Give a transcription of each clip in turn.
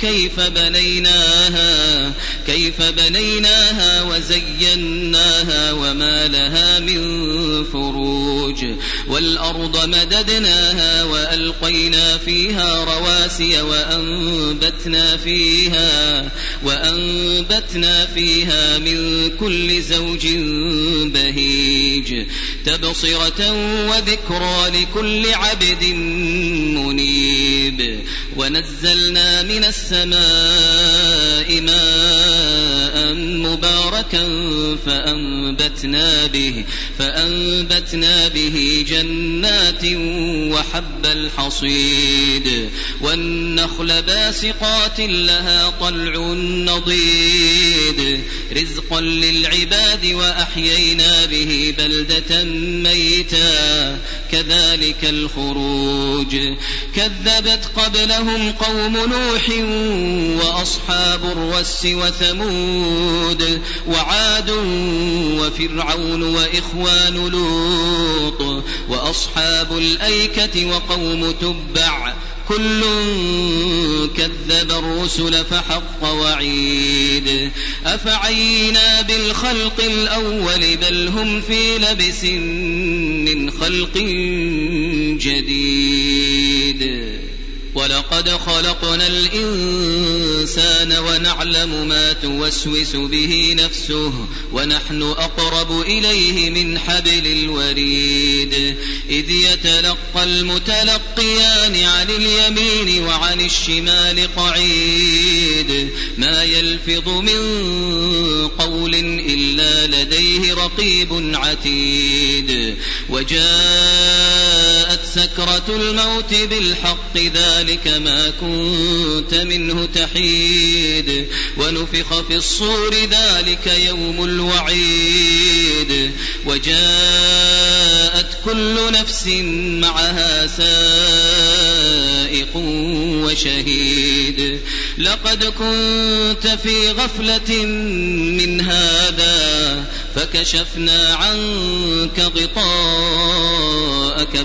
كيف بنيناها كيف بنيناها وزيناها وما لها من فروج. والأرض مددناها وألقينا فيها رواسي وأنبتنا فيها وأنبتنا فيها من كل زوج بهيج. تبصرة وذكرى لكل عبد منيب. ونزلنا من السماء ماء مباركا فأنبتنا به فأنبتنا به جنات وحب الحصيد. والنخل باسقات لها طلع نضيد. رزقا للعباد وأحيينا به بلدة ميتا. كذلك الخروج. كذبت قبلهم قوم نوح وأصحاب الرس وثمود وعاد وفرعون وإخوان لوط وأصحاب الأيكة وقوم تبع. كل كذب الرسل فحق وعيد. أفعينا بالخلق الأول بل هم في لبس خلق جديد. ولقد خلقنا الإنسان ونعلم ما توسوس به نفسه ونحن أقرب إليه من حبل الوريد. إذ يتلقى المتلقيان عن اليمين وعن الشمال قعيد. ما يلفظ من قول إلا رقيب عتيد. وجاءت سكرة الموت بالحق ذلك ما كنت منه تحيد. ونفخ في الصور ذلك يوم الوعيد. وجاءت كل نفس معها سائق وشهيد. لقد كنت في غفلة من هذا فكشفنا عنك غطاءك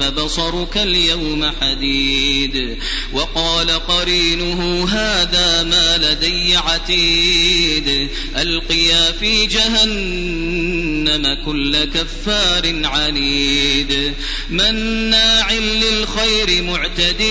فبصرك اليوم حديد. وقال قرينه هذا ما لدي عتيد. ألقيا في جهنم كل كفار عنيد. مناع للخير معتد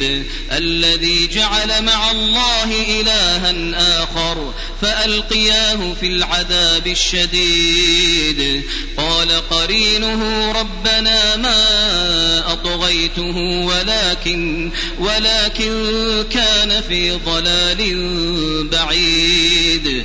مريب الذي جعل مع الله إلها آخر فألقياه في العذاب الشديد. قال قرينه ربنا ما أطغيته ولكن ولكن كان في ضلال بعيد.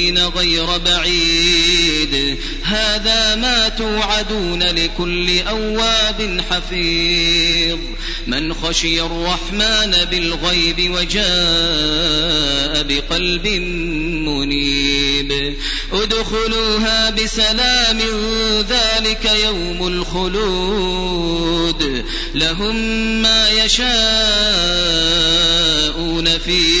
غير بعيد. هذا ما توعدون لكل أواب حفيظ. من خشي الرحمن بالغيب وجاء بقلب منيب. ادخلوها بسلام ذلك يوم الخلود. لهم ما يشاءون فيها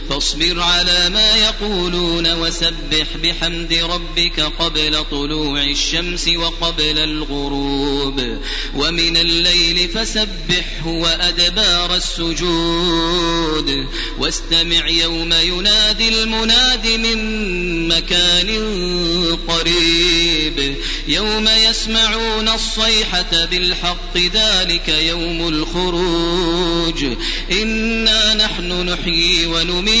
فاصبر على ما يقولون وسبح بحمد ربك قبل طلوع الشمس وقبل الغروب ومن الليل فسبحه وأدبار السجود واستمع يوم ينادي المناد من مكان قريب يوم يسمعون الصيحة بالحق ذلك يوم الخروج إنا نحن نحيي ونميت